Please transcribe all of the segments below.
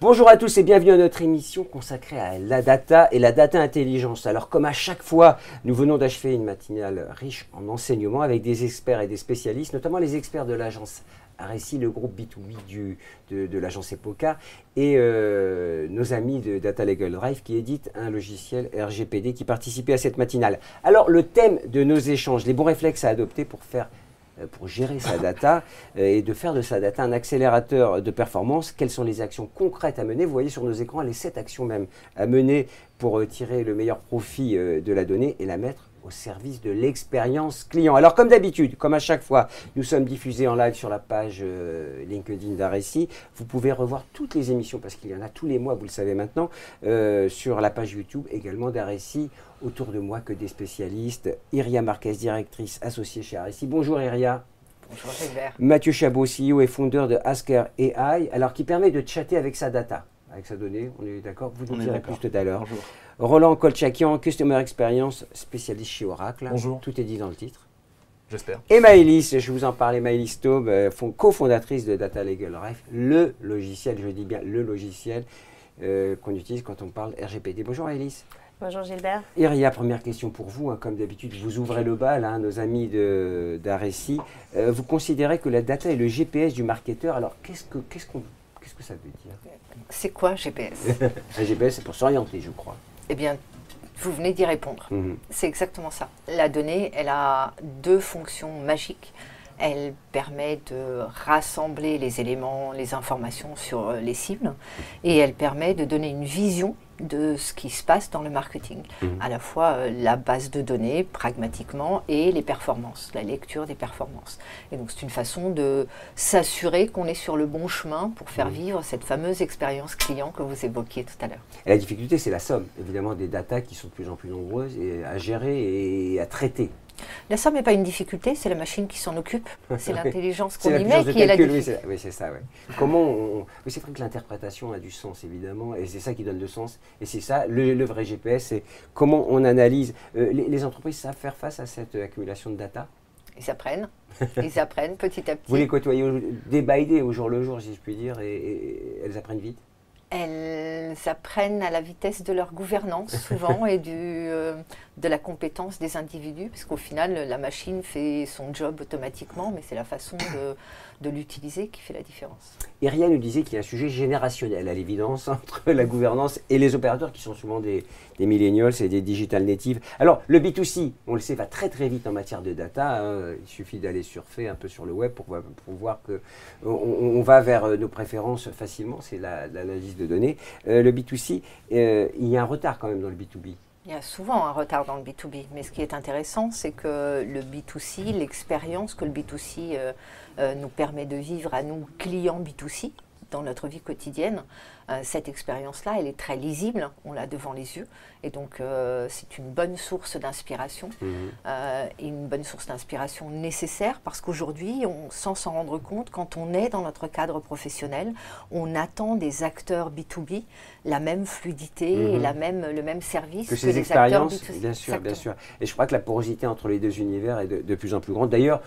Bonjour à tous et bienvenue à notre émission consacrée à la data et la data intelligence. Alors comme à chaque fois, nous venons d'achever une matinale riche en enseignements avec des experts et des spécialistes, notamment les experts de l'agence RSI, le groupe B2B de, l'agence EPOCA et euh, nos amis de Data Legal Drive qui éditent un logiciel RGPD qui participaient à cette matinale. Alors le thème de nos échanges, les bons réflexes à adopter pour faire pour gérer sa data euh, et de faire de sa data un accélérateur de performance. Quelles sont les actions concrètes à mener? Vous voyez sur nos écrans les sept actions même à mener pour euh, tirer le meilleur profit de la donnée et la mettre au service de l'expérience client. Alors comme d'habitude, comme à chaque fois, nous sommes diffusés en live sur la page LinkedIn d'Aressi. Vous pouvez revoir toutes les émissions, parce qu'il y en a tous les mois, vous le savez maintenant, sur la page YouTube également d'Aressi autour de moi que des spécialistes. Iria Marquez, directrice associée chez RSI. Bonjour Iria. Bonjour. Mathieu Chabot, CEO et fondeur de Asker AI, alors qui permet de chatter avec sa data, avec sa donnée, on est d'accord? Vous nous direz plus tout à l'heure. Bonjour. Roland Kolchakian, Customer Experience, spécialiste chez Oracle. Bonjour. Tout est dit dans le titre. J'espère. Et Maëlys, je vous en parlais, Maëlys Taube, euh, cofondatrice de Data Legal Ref, le logiciel, je dis bien le logiciel euh, qu'on utilise quand on parle RGPD. Bonjour Maëlys. Bonjour Gilbert. Iria, première question pour vous. Hein. comme d'habitude, vous ouvrez le bal, hein, nos amis d'Aressi. Euh, vous considérez que la data est le GPS du marketeur. Alors, qu'est-ce que, qu'est-ce qu'est-ce que ça veut dire C'est quoi GPS Un GPS, c'est pour s'orienter, je crois. Eh bien, vous venez d'y répondre. Mhm. C'est exactement ça. La donnée, elle a deux fonctions magiques. Elle permet de rassembler les éléments, les informations sur euh, les cibles et elle permet de donner une vision de ce qui se passe dans le marketing. Mhm. À la fois euh, la base de données, pragmatiquement, et les performances, la lecture des performances. Et donc c'est une façon de s'assurer qu'on est sur le bon chemin pour faire mhm. vivre cette fameuse expérience client que vous évoquiez tout à l'heure. Et la difficulté, c'est la somme, évidemment, des datas qui sont de plus en plus nombreuses et à gérer et à traiter. La somme n'est pas une difficulté, c'est la machine qui s'en occupe. C'est l'intelligence qu'on y met qui est la difficulté. Oui, c'est ça. Comment c'est vrai que l'interprétation a du sens, évidemment, et c'est ça qui donne le sens. Et c'est ça, le, vrai GPS, c'est comment on analyse. Euh, les, entreprises savent faire face à cette accumulation de data? Ils apprennent. Ils apprennent petit à petit. Vous les côtoyez day by day, au jour le jour, si je puis dire, et elles apprennent vite? Elles apprennent à la vitesse de leur gouvernance souvent et du, euh, de la compétence des individus, parce qu'au final, la machine fait son job automatiquement, mais c'est la façon de, l'utiliser qui fait la différence. Iria nous disait qu'il y a un sujet générationnel à l'évidence entre la gouvernance et les opérateurs qui sont souvent des, des millennials et des digital natives. Alors le B2C, on le sait, va très très vite en matière de data. Hein. Il suffit d'aller surfer un peu sur le web pour, voir que on, va vers euh, nos préférences facilement. C'est l'analyse de données. Euh, le B2C, euh, il y a un retard quand même dans le B2B. Il y a souvent un retard dans le B2B, mais ce qui est intéressant, c'est que le B2C, l'expérience que le B2C euh, euh, nous permet de vivre à nous, clients B2C, dans notre vie quotidienne, cette expérience-là, elle est très lisible, on l'a devant les yeux, et donc euh, c'est une bonne source d'inspiration, mhm. euh, et une bonne source d'inspiration nécessaire, parce qu'aujourd'hui, sans s'en rendre compte, quand on est dans notre cadre professionnel, on attend des acteurs B2B la même fluidité et mhm. la même, le même service que, ces expériences, bien sûr, bien sûr. Et je crois que la porosité entre les deux univers est de, plus en plus grande. D'ailleurs,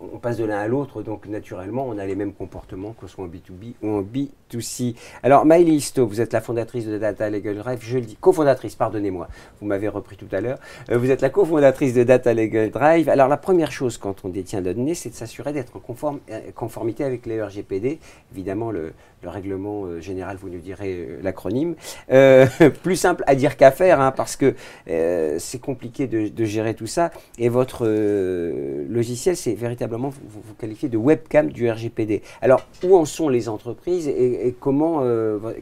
on, passe de l'un à l'autre, donc naturellement, on a les mêmes comportements, que ce soit en B2B ou en B2C. Alors, Vous êtes la fondatrice de Data Legal Drive, je le dis, cofondatrice, pardonnez-moi, vous m'avez repris tout à l'heure. Euh, vous êtes la cofondatrice de Data Legal Drive. Alors la première chose quand on détient de données, c'est de s'assurer d'être en euh, conformité avec les RGPD. Évidemment, le, règlement euh, général, vous nous direz l'acronyme. plus simple à dire qu'à faire, hein, parce que c'est compliqué de, gérer tout ça. Et votre logiciel, c'est véritablement, vous, vous qualifiez de webcam du RGPD. Alors, où en sont les entreprises et comment,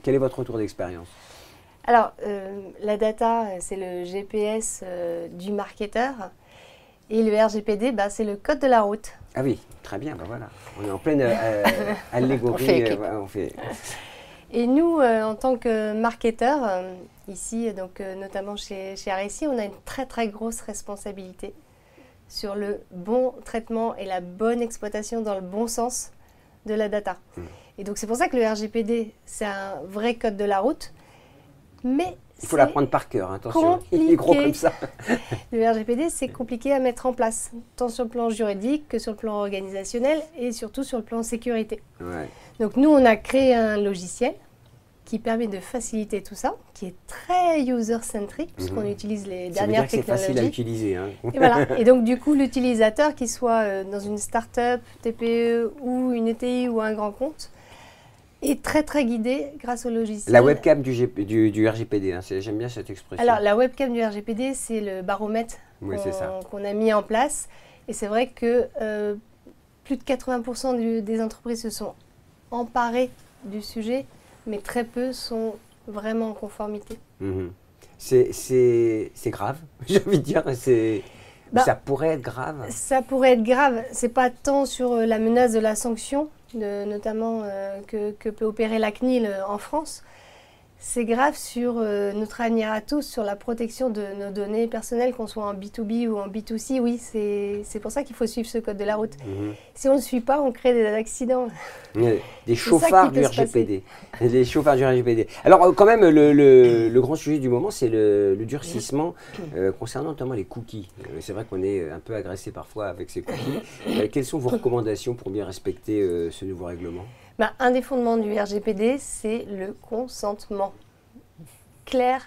quel est votre retour d'expérience? Alors, euh, la data, c'est le GPS euh, du marketeur. Et le RGPD, bah, c'est le code de la route. Ah oui, très bien, bah voilà. On est en pleine euh, allégorie. on fait, Et nous, en tant que marketeur, ici, donc, notamment chez, chez RSI, on a une très très grosse responsabilité sur le bon traitement et la bonne exploitation dans le bon sens de la data. Hmm. Et donc c'est pour ça que le RGPD, c'est un vrai code de la route. Mais il faut l'apprendre par cœur, hein, attention, il est gros comme ça. le RGPD, c'est compliqué à mettre en place, tant sur le plan juridique que sur le plan organisationnel et surtout sur le plan sécurité. Donc nous, on a créé un logiciel qui permet de faciliter tout ça, qui est très user-centric, puisqu'on Mhm. utilise les Ça veut dire dernières que c'est facile à technologies. utiliser. hein. Et, voilà. et donc, du coup, l'utilisateur, qu'il soit euh, dans une start-up, TPE ou une ETI ou un grand compte, est très très guidé grâce au logiciel. La webcam du, GP du, du RGPD, hein, j'aime bien cette expression. Alors, la webcam du RGPD, c'est le baromètre oui, qu'on a mis en place. Et c'est vrai que euh, plus de 80% du- des entreprises se sont emparées du sujet, mais très peu sont vraiment en conformité. Mhm. C'est grave, j'ai envie de dire. c'est- Bah, ça pourrait être grave. Ça pourrait être grave. C'est pas tant sur euh, la menace de la sanction, de- notamment euh, que, que peut opérer la CNIL euh, en France. C'est grave sur euh, notre avenir à tous, sur la protection de nos données personnelles, qu'on soit en B2B ou en B2C. Oui, c'est pour ça qu'il faut suivre ce code de la route. Mhm. Si on ne le suit pas, on crée des accidents. Des chauffards du RGPD. Les chauffards du RGPD. Alors, euh, quand même, le, le- le grand sujet du moment, c'est le, le durcissement euh, concernant notamment les cookies. Euh, c'est vrai qu'on est un peu agressé parfois avec ces cookies. Quelles sont vos recommandations pour bien respecter ce nouveau règlement? Bah, un des fondements du RGPD, c'est le consentement. Clair,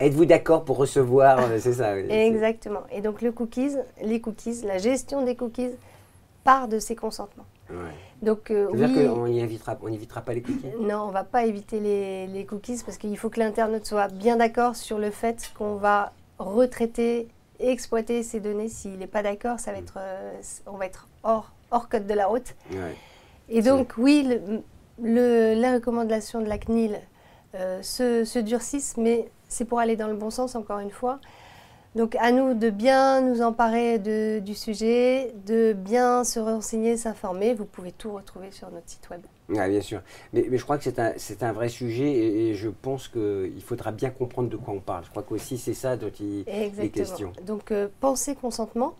Êtes-vous d'accord pour recevoir euh, C'est ça. oui. exactement. Et donc le cookies, les cookies, la gestion des cookies part de ces consentements. Ouais. Donc euh, C'est-à-dire oui, qu'on on n'évitera pas les cookies? Non, on va pas éviter les, les cookies parce qu'il faut que l'internaute soit bien d'accord sur le fait qu'on va retraiter et exploiter ces données. S'il n'est pas d'accord, ça va être, euh, on va être hors, hors code de la route. Ouais. Et donc, oui, le, le- la recommandation de la CNIL euh, se, se durcissent, mais c'est pour aller dans le bon sens, encore une fois. Donc, à nous de bien nous emparer de- du sujet, de bien se renseigner, s'informer. Vous pouvez tout retrouver sur notre site web. Ouais, bien sûr. Mais, mais je crois que c'est un, vrai sujet et, et je pense qu'il faudra bien comprendre de quoi on parle. Je crois qu'aussi c'est ça dont il est question. Donc, euh, pensez consentement.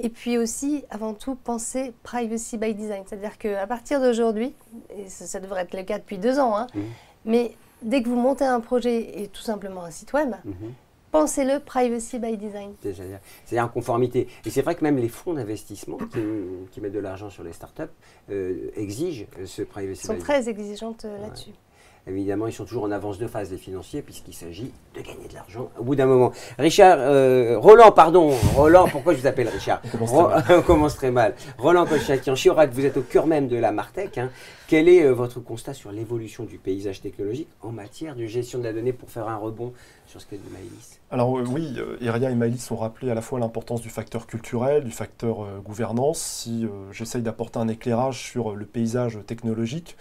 Et puis aussi, avant tout, pensez privacy by design. C'est-à-dire qu'à partir d'aujourd'hui, et ça, ça devrait être le cas depuis deux ans, hein, Mhm. mais dès que vous montez un projet et tout simplement un site web, Mhm. pensez-le privacy by design. C'est-à-dire en conformité. Et c'est vrai que même les fonds d'investissement qui, qui mettent de l'argent sur les startups euh, exigent ce privacy. Ils sont by très exigeantes euh, là-dessus. Évidemment, ils sont toujours en avance de phase, les financiers, puisqu'il s'agit de gagner de l'argent au bout d'un moment. Richard, euh, Roland, pardon, Roland, pourquoi je vous appelle Richard On commence Ro- très on commence très mal. Roland Colchatian, Chiorac, vous êtes au cœur même de la Martech. hein. Quel est euh, votre constat sur l'évolution du paysage technologique en matière de gestion de la donnée pour faire un rebond sur ce qu'a dit Maëlys? Alors euh, oui, Iria et Maëlys ont rappelé à la fois l'importance du facteur culturel, du facteur gouvernance. Si j'essaye d'apporter un éclairage sur le paysage technologique,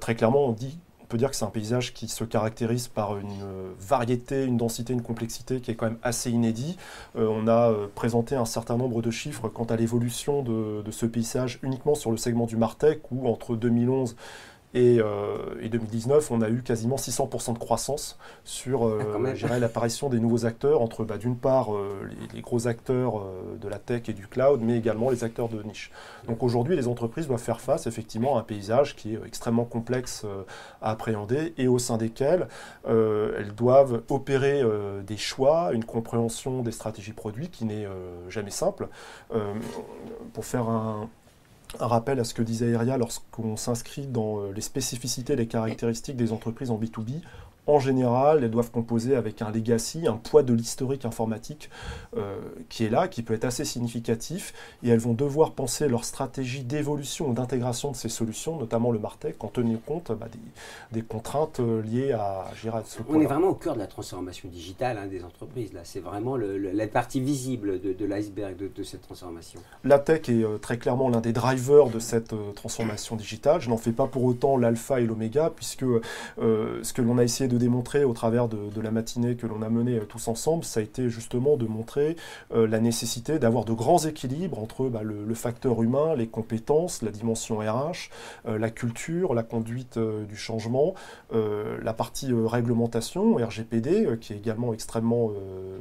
très clairement on dit on peut dire que c'est un paysage qui se caractérise par une euh, variété, une densité, une complexité qui est quand même assez inédit. Euh, on a euh, présenté un certain nombre de chiffres quant à l'évolution de, de ce paysage uniquement sur le segment du Martech, où entre 2011 et, euh, et 2019, on a eu quasiment 600% de croissance sur euh, Ah, dirais, l'apparition des nouveaux acteurs, entre bah, d'une part euh, les, les gros acteurs euh, de la tech et du cloud, mais également les acteurs de niche. Donc aujourd'hui, les entreprises doivent faire face effectivement à un paysage qui est extrêmement complexe euh, à appréhender et au sein desquels euh, elles doivent opérer euh, des choix, une compréhension des stratégies produits qui n'est euh, jamais simple. Euh, pour faire un, un rappel à ce que disait Iria, lorsqu'on s'inscrit dans euh, les spécificités, les caractéristiques des entreprises en B2B, en général, elles doivent composer avec un legacy, un poids de l'historique informatique euh, qui est là, qui peut être assez significatif, et elles vont devoir penser leur stratégie d'évolution ou d'intégration de ces solutions, notamment le Martech, en tenir compte bah, des, des contraintes euh, liées à, à ce On est vraiment au cœur de la transformation digitale hein, des entreprises. Là, c'est vraiment le- le- la partie visible de, de l'iceberg de, de cette transformation. La tech est euh, très clairement l'un des drivers de cette euh, transformation digitale. Je n'en fais pas pour autant l'alpha et l'oméga, puisque ce que l'on a essayé de démontrer au travers de, la matinée que l'on a menée euh, tous ensemble, ça a été justement de montrer euh, la nécessité d'avoir de grands équilibres entre bah, le, facteur humain, les compétences, la dimension RH, euh, la culture, la conduite du changement, la partie réglementation, RGPD, qui est également extrêmement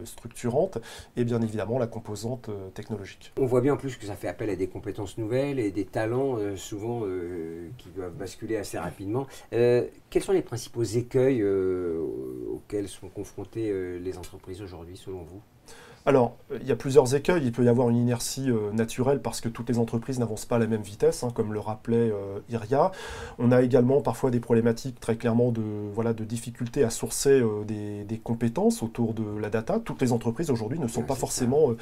structurante, et bien évidemment la composante technologique. On voit bien en plus que ça fait appel à des compétences nouvelles et des talents souvent qui doivent basculer assez rapidement. Quels sont les principaux écueils euh, auxquels sont confrontées euh, les entreprises aujourd'hui selon vous? Alors, euh, il y a plusieurs écueils. Il peut y avoir une inertie euh, naturelle parce que toutes les entreprises n'avancent pas à la même vitesse, hein, comme le rappelait euh, Iria. On a également parfois des problématiques très clairement de, voilà, de difficulté à sourcer des, compétences autour de la data. Toutes les entreprises aujourd'hui ne sont pas forcément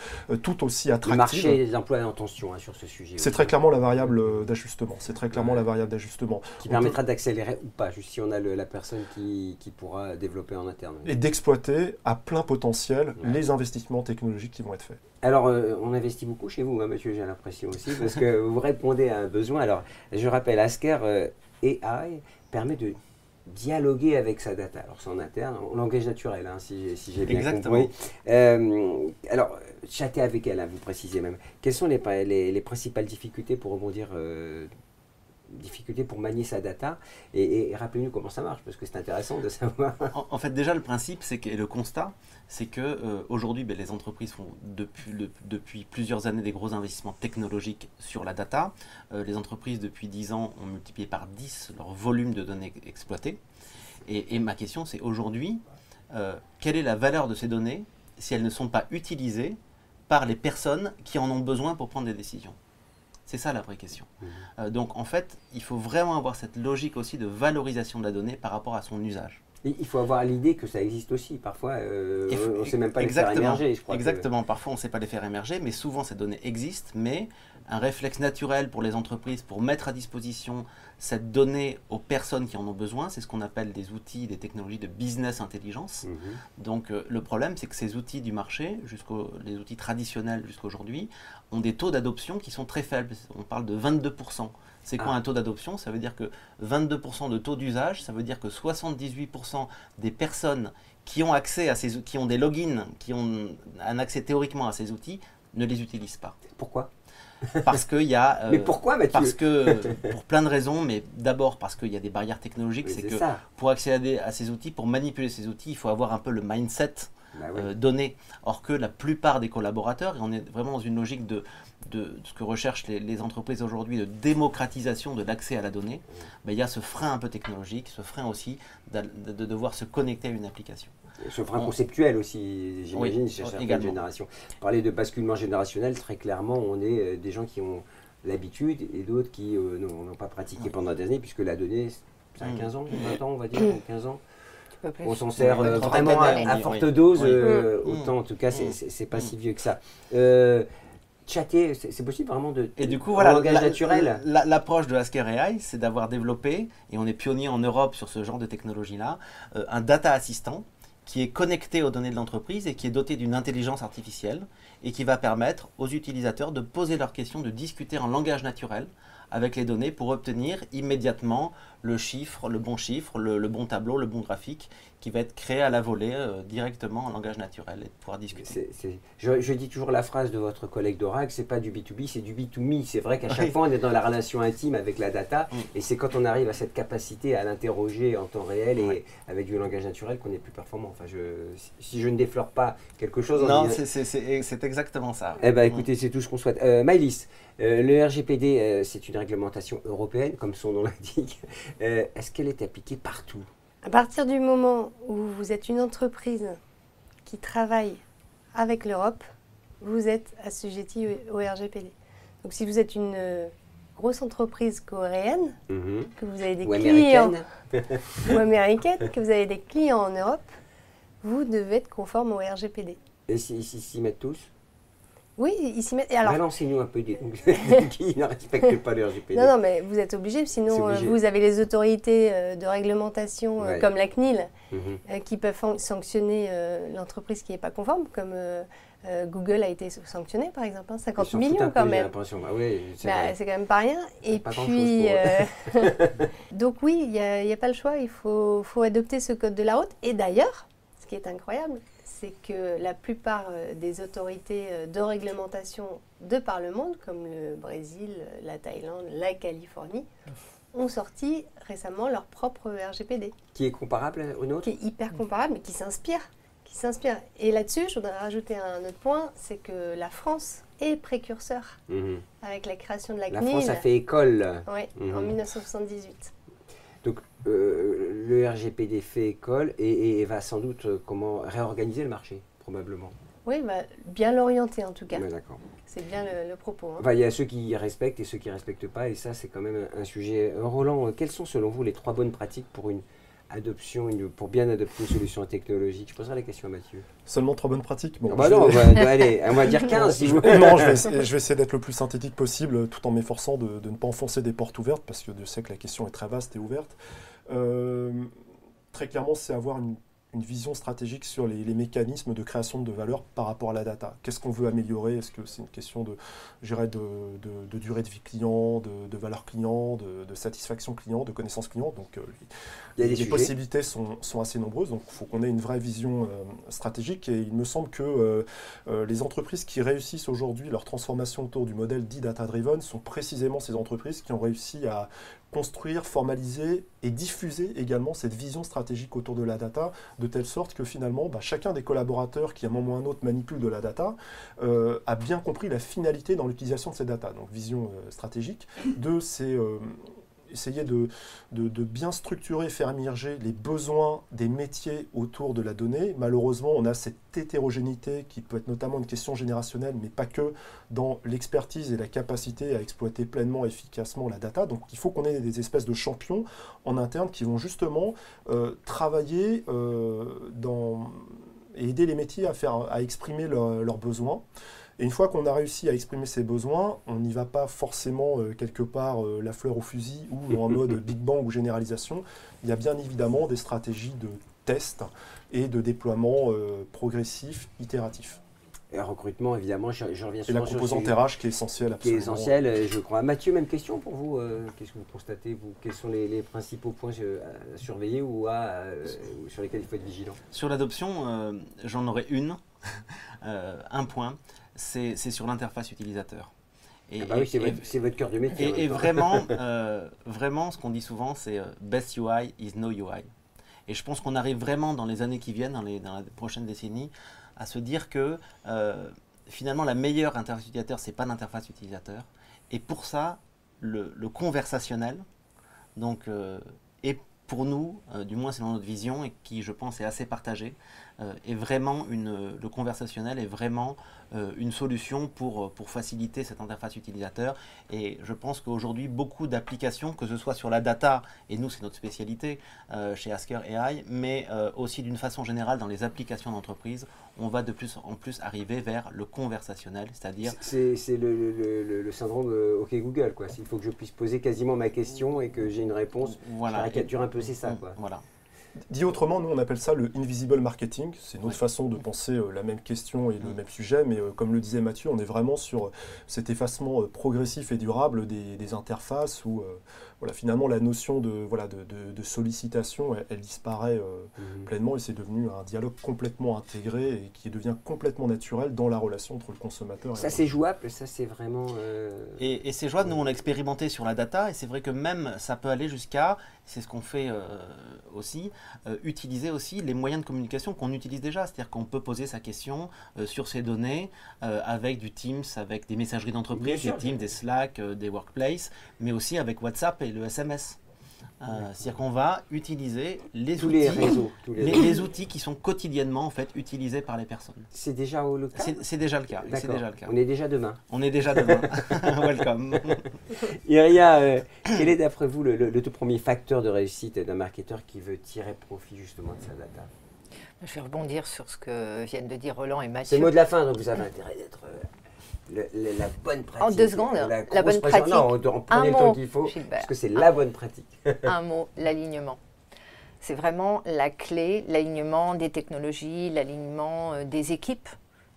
toutes aussi attractives. Le marché des emplois en tension hein, sur ce sujet. C'est très clairement la variable d'ajustement. C'est très clairement la variable d'ajustement. Qui permettra d'accélérer ou pas, juste si on a la personne qui, pourra développer en interne. Et d'exploiter à plein potentiel les investissements technologiques technologiques qui vont être faits. Alors, euh, on investit beaucoup chez vous, hein, monsieur, j'ai l'impression aussi, parce que vous répondez à un besoin. Alors, je rappelle, Asker euh, AI permet de dialoguer avec sa data. Alors, c'est en interne, en langage naturel, hein, si, j'ai bien Exactement. compris. Euh, alors, chatter avec elle, hein, vous précisez même. Quelles sont les, les, les principales difficultés pour rebondir difficulté pour manier sa data. Et, rappelez-nous comment ça marche, parce que c'est intéressant de savoir. En, fait, déjà, le principe, c'est que, et le constat, c'est que euh, aujourd'hui, ben, les entreprises font depuis, depuis plusieurs années des gros investissements technologiques sur la data. Euh, les entreprises, depuis 10 ans, ont multiplié par 10 leur volume de données exploitées. Et, ma question, c'est aujourd'hui, euh, quelle est la valeur de ces données si elles ne sont pas utilisées par les personnes qui en ont besoin pour prendre des décisions? C'est ça la vraie question. Mmh. Euh, donc en fait, il faut vraiment avoir cette logique aussi de valorisation de la donnée par rapport à son usage. il faut avoir l'idée que ça existe aussi. Parfois, euh, on ne sait même pas les faire émerger. Je crois exactement. Parfois, on ne sait pas les faire émerger, mais souvent, ces données existent. Mais un réflexe naturel pour les entreprises pour mettre à disposition cette donnée aux personnes qui en ont besoin. C'est ce qu'on appelle des outils, des technologies de business intelligence. Mhm. Donc euh, le problème, c'est que ces outils du marché, les outils traditionnels jusqu'aujourd'hui, ont des taux d'adoption qui sont très faibles. On parle de 22%. C'est quoi ah. un taux d'adoption? Ça veut dire que 22% de taux d'usage, ça veut dire que 78% des personnes qui ont accès à ces qui ont des logins, qui ont un accès théoriquement à ces outils, ne les utilisent pas. Pourquoi? Parce qu'il y a. Euh, mais pourquoi Parce que, pour plein de raisons, mais d'abord parce qu'il y a des barrières technologiques. C'est que pour accéder à ces outils, pour manipuler ces outils, il faut avoir un peu le mindset bah euh, donné. Or que la plupart des collaborateurs, et on est vraiment dans une logique de, de ce que recherchent les, entreprises aujourd'hui, de démocratisation de l'accès à la donnée, bah, il y a ce frein un peu technologique, ce frein aussi de devoir se connecter à une application. Ce frein conceptuel aussi, j'imagine, chez certaines générations. Parler de basculement générationnel, très clairement, on est euh, des gens qui ont l'habitude et d'autres qui euh, n'ont pas pratiqué pendant des années, puisque la donnée, ça a 15 ans, 20 ans, on va dire, 15 ans. On s'en sert euh, vraiment à, forte dose, autant. En tout cas, c'est pas si vieux que ça. Chatter, c'est possible vraiment de. Et du coup, voilà, langage naturel. L'approche de Asker AI, c'est d'avoir développé, et on est pionnier en Europe sur ce genre de technologie-là, un data assistant qui est connecté aux données de l'entreprise et qui est doté d'une intelligence artificielle et qui va permettre aux utilisateurs de poser leurs questions, de discuter en langage naturel avec les données pour obtenir immédiatement le chiffre, le bon chiffre, le, bon tableau, le bon graphique qui va être créé à la volée euh, directement en langage naturel et de pouvoir discuter. je, dis toujours la phrase de votre collègue d'Oracle, c'est pas du B2B, c'est du B2Me. C'est vrai qu'à chaque fois on est dans la relation intime avec la data mm. et c'est quand on arrive à cette capacité à l'interroger en temps réel et avec du langage naturel qu'on est plus performant. Enfin, je, si je ne déflore pas quelque chose... Non, c'est exactement ça. Eh ben, écoutez, c'est tout ce qu'on souhaite. Euh, Maëlys, euh, le RGPD, euh, c'est une réglementation européenne, comme son nom l'indique. Euh, est-ce qu'elle est appliquée partout? À partir du moment où vous êtes une entreprise qui travaille avec l'Europe, vous êtes assujetti au RGPD. Donc si vous êtes une grosse entreprise coréenne, mhm. que vous avez des clients ou américaine, que vous avez des clients en Europe, vous devez être conforme au RGPD. Et s'ils s'y mettent tous oui, ils s'y mettent. Alors... Balancez-nous un peu des qui ne respectent pas le RGPD. Non, non, mais vous êtes obligé, sinon euh, vous avez les autorités euh, de réglementation euh, comme la CNIL mhm. qui peuvent sanctionner l'entreprise qui n'est pas conforme, comme Google a été sanctionné par exemple, 50 hein, millions quand même. Bah bah, c'est quand même pas rien. Et puis, donc oui, il n'y a, a, pas le choix, il faut, faut adopter ce code de la route. Et d'ailleurs, ce qui est incroyable, c'est que la plupart euh, des autorités euh, de réglementation de par le monde, comme le Brésil, la Thaïlande, la Californie, ont sorti récemment leur propre RGPD. Qui est comparable au nôtre Qui est hyper comparable, mais qui s'inspire. Qui s'inspire. Et là-dessus, je voudrais rajouter un autre point, c'est que la France est précurseur mhm. avec la création de la, CNIL. La France a fait école. Oui, en 1978. Donc euh, le RGPD fait école et, va sans doute euh, comment réorganiser le marché, probablement. Oui, bah, bien l'orienter en tout cas. D'accord. C'est bien le, le propos. hein. Il y a ceux qui respectent et ceux qui ne respectent pas, et ça, c'est quand même un, un sujet. Euh, Roland, quelles sont selon vous les trois bonnes pratiques pour une adoption, une- pour bien adopter une solution technologique Je poserai la question à Mathieu. Seulement trois bonnes pratiques. Bon, Ah bah non, vais- allez, on va dire 15 si non, je vais, essayer, je vais essayer d'être le plus synthétique possible tout en m'efforçant de, de ne pas enfoncer des portes ouvertes parce que je sais que la question est très vaste et ouverte. Euh, très clairement, c'est avoir une, une vision stratégique sur les, les mécanismes de création de valeur par rapport à la data. Qu'est-ce qu'on veut améliorer? Est-ce que c'est une question de, de, de- de durée de vie client, de, de valeur client, de, satisfaction client, de connaissance client? Donc, euh, les possibilités sont, sont assez nombreuses, donc il faut qu'on ait une vraie vision euh, stratégique. Et il me semble que euh, les entreprises qui réussissent aujourd'hui leur transformation autour du modèle dit data-driven sont précisément ces entreprises qui ont réussi à construire, formaliser et diffuser également cette vision stratégique autour de la data, de telle sorte que finalement, bah, chacun des collaborateurs qui à un moment ou à un autre manipule de la data euh, a bien compris la finalité dans l'utilisation de ces data. Donc vision euh, stratégique. Deux, c'est euh, essayer de, bien structurer, faire émerger les besoins des métiers autour de la donnée. Malheureusement, on a cette hétérogénéité qui peut être notamment une question générationnelle, mais pas que, dans l'expertise et la capacité à exploiter pleinement, efficacement la data. Donc il faut qu'on ait des espèces de champions en interne qui vont justement euh, travailler euh, dans, et aider les métiers à, faire, à exprimer leurs leurs besoins. Et une fois qu'on a réussi à exprimer ses besoins, on n'y va pas forcément euh, quelque part euh, la fleur au fusil ou en mode Big Bang ou généralisation. Il y a bien évidemment des stratégies de test et de déploiement euh, progressif, itératif. Et recrutement, évidemment, je, je reviens Et la sur composante RH qui est essentielle qui est absolument. essentiel, euh, je crois. Mathieu, même question pour vous. euh, Qu'est-ce que vous constatez, vous Quels sont les, les principaux points euh, à surveiller ou, à, euh, sur lesquels il faut être vigilant? Sur l'adoption, euh, j'en aurais une, Euh, un point, c'est sur l'interface utilisateur. Et, Ah bah oui, c'est votre, cœur de métier. et- vraiment, euh, vraiment, ce qu'on dit souvent, c'est euh, best UI is no UI. Et je pense qu'on arrive vraiment dans les années qui viennent, dans les, dans la prochaine décennie, à se dire que euh, finalement la meilleure interface utilisateur, c'est pas l'interface utilisateur. Et pour ça, le, conversationnel, donc, euh, est pour nous, euh, du moins c'est dans notre vision, et qui je pense est assez partagée, est vraiment une, le conversationnel est vraiment euh, une solution pour, pour faciliter cette interface utilisateur. Et je pense qu'aujourd'hui, beaucoup d'applications, que ce soit sur la data, et nous c'est notre spécialité euh, chez Asker AI, mais euh, aussi d'une façon générale dans les applications d'entreprise, on va de plus en plus arriver vers le conversationnel, c'est-à-dire C'est le, le- le- le syndrome euh, OK Google. quoi. Il faut que je puisse poser quasiment ma question et que j'ai une réponse. voilà, Je caricature un peu, c'est ça. Quoi. Voilà. Dit autrement, nous on appelle ça le invisible marketing. C'est une autre Ouais. façon de penser euh, la même question et le même sujet, mais euh, comme le disait Mathieu, on est vraiment sur euh, cet effacement euh, progressif et durable des, des interfaces où euh, voilà, finalement la notion de, voilà, de, de- de sollicitation, elle, elle disparaît euh, Mhm. pleinement et c'est devenu un dialogue complètement intégré et qui devient complètement naturel dans la relation entre le consommateur et Ça, c'est jouable, ça, c'est vraiment. euh, Et, et c'est jouable, nous on a expérimenté sur la data et c'est vrai que même ça peut aller jusqu'à, c'est ce qu'on fait euh, aussi, euh, utiliser aussi les moyens de communication qu'on utilise déjà. C'est-à-dire qu'on peut poser sa question euh, sur ces données avec du Teams, avec des messageries d'entreprise, des Teams, des Slack, des Workplace, mais aussi avec WhatsApp et le SMS. Euh, C'est-à-dire qu'on va utiliser les tous outils, les réseaux. tous les les, réseaux. les outils qui sont quotidiennement en fait utilisés par les personnes. C'est déjà C'est c'est le cas. C'est déjà le cas. On est déjà demain. On est déjà demain. Welcome. Iria, euh, quel est d'après vous le, le- le tout premier facteur de réussite d'un marketeur qui veut tirer profit justement de sa data? Je vais rebondir sur ce que viennent de dire Roland et C'est Mathieu. le mot de la fin, donc vous avez intérêt d'être euh, le- le- la bonne pratique. En deux secondes, la bonne pratique. Non, on, on le temps mot, qu'il faut, Gilbert. parce que c'est la bonne pratique. un mot, l'alignement. C'est vraiment la clé, l'alignement des technologies, l'alignement euh, des équipes,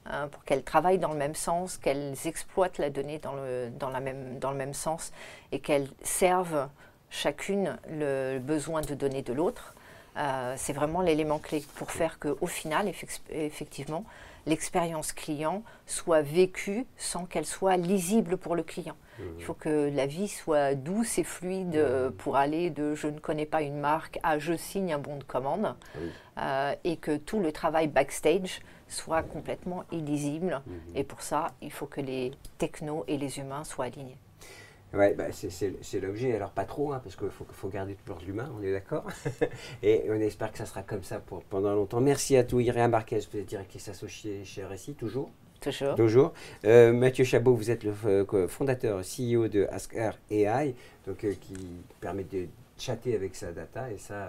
hein, pour qu'elles travaillent dans le même sens, qu'elles exploitent la donnée dans le, dans la même, dans le même sens et qu'elles servent chacune le besoin de données de l'autre. Euh, c'est vraiment l'élément clé pour faire qu'au final, effec- effectivement, l'expérience client soit vécue sans qu'elle soit lisible pour le client. Il faut que la vie soit douce et fluide euh, pour aller de je ne connais pas une marque à je signe un bon de commande Oui. euh, et que tout le travail backstage soit complètement illisible. Et pour ça, il faut que les technos et les humains soient alignés. Ouais, bah, c'est- l'objet. Alors pas trop, hein, parce qu'il faut, faut garder toujours de l'humain, on est d'accord. Et on espère que ça sera comme ça pour, pendant longtemps. Merci à tous. Iréa Marquez, vous êtes directrice associée chez RSI, toujours. Toujours. Toujours. Euh, Mathieu Chabot, vous êtes le euh, fondateur, CEO de Asker AI, donc, euh, qui permet de chatter avec sa data. Et ça,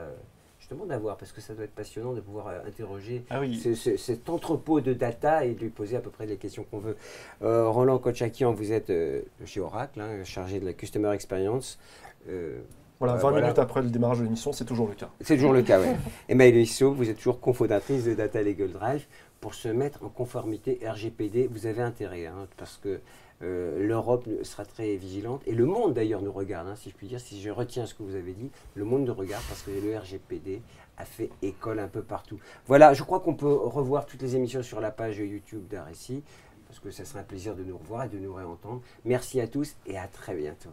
je demande à voir, parce que ça doit être passionnant de pouvoir euh, interroger Ah oui. ce- ce- cet entrepôt de data et de lui poser à peu près les questions qu'on veut. Euh, Roland Kochakian, vous êtes euh, chez Oracle, hein, chargé de la Customer Experience. Euh, Voilà, Ouais, 20 voilà. minutes après le démarrage de l'émission, c'est toujours le cas. c'est toujours le cas, oui. Et Maëlle Issot, vous êtes toujours cofondatrice de Data Legal Drive. Pour se mettre en conformité RGPD, vous avez intérêt, hein, parce que euh, l'Europe sera très vigilante, et le monde d'ailleurs nous regarde, hein, si je puis dire, si je retiens ce que vous avez dit, le monde nous regarde parce que le RGPD a fait école un peu partout. Voilà, je crois qu'on peut revoir toutes les émissions sur la page YouTube d'RSI, parce que ça sera un plaisir de nous revoir et de nous réentendre. Merci à tous et à très bientôt.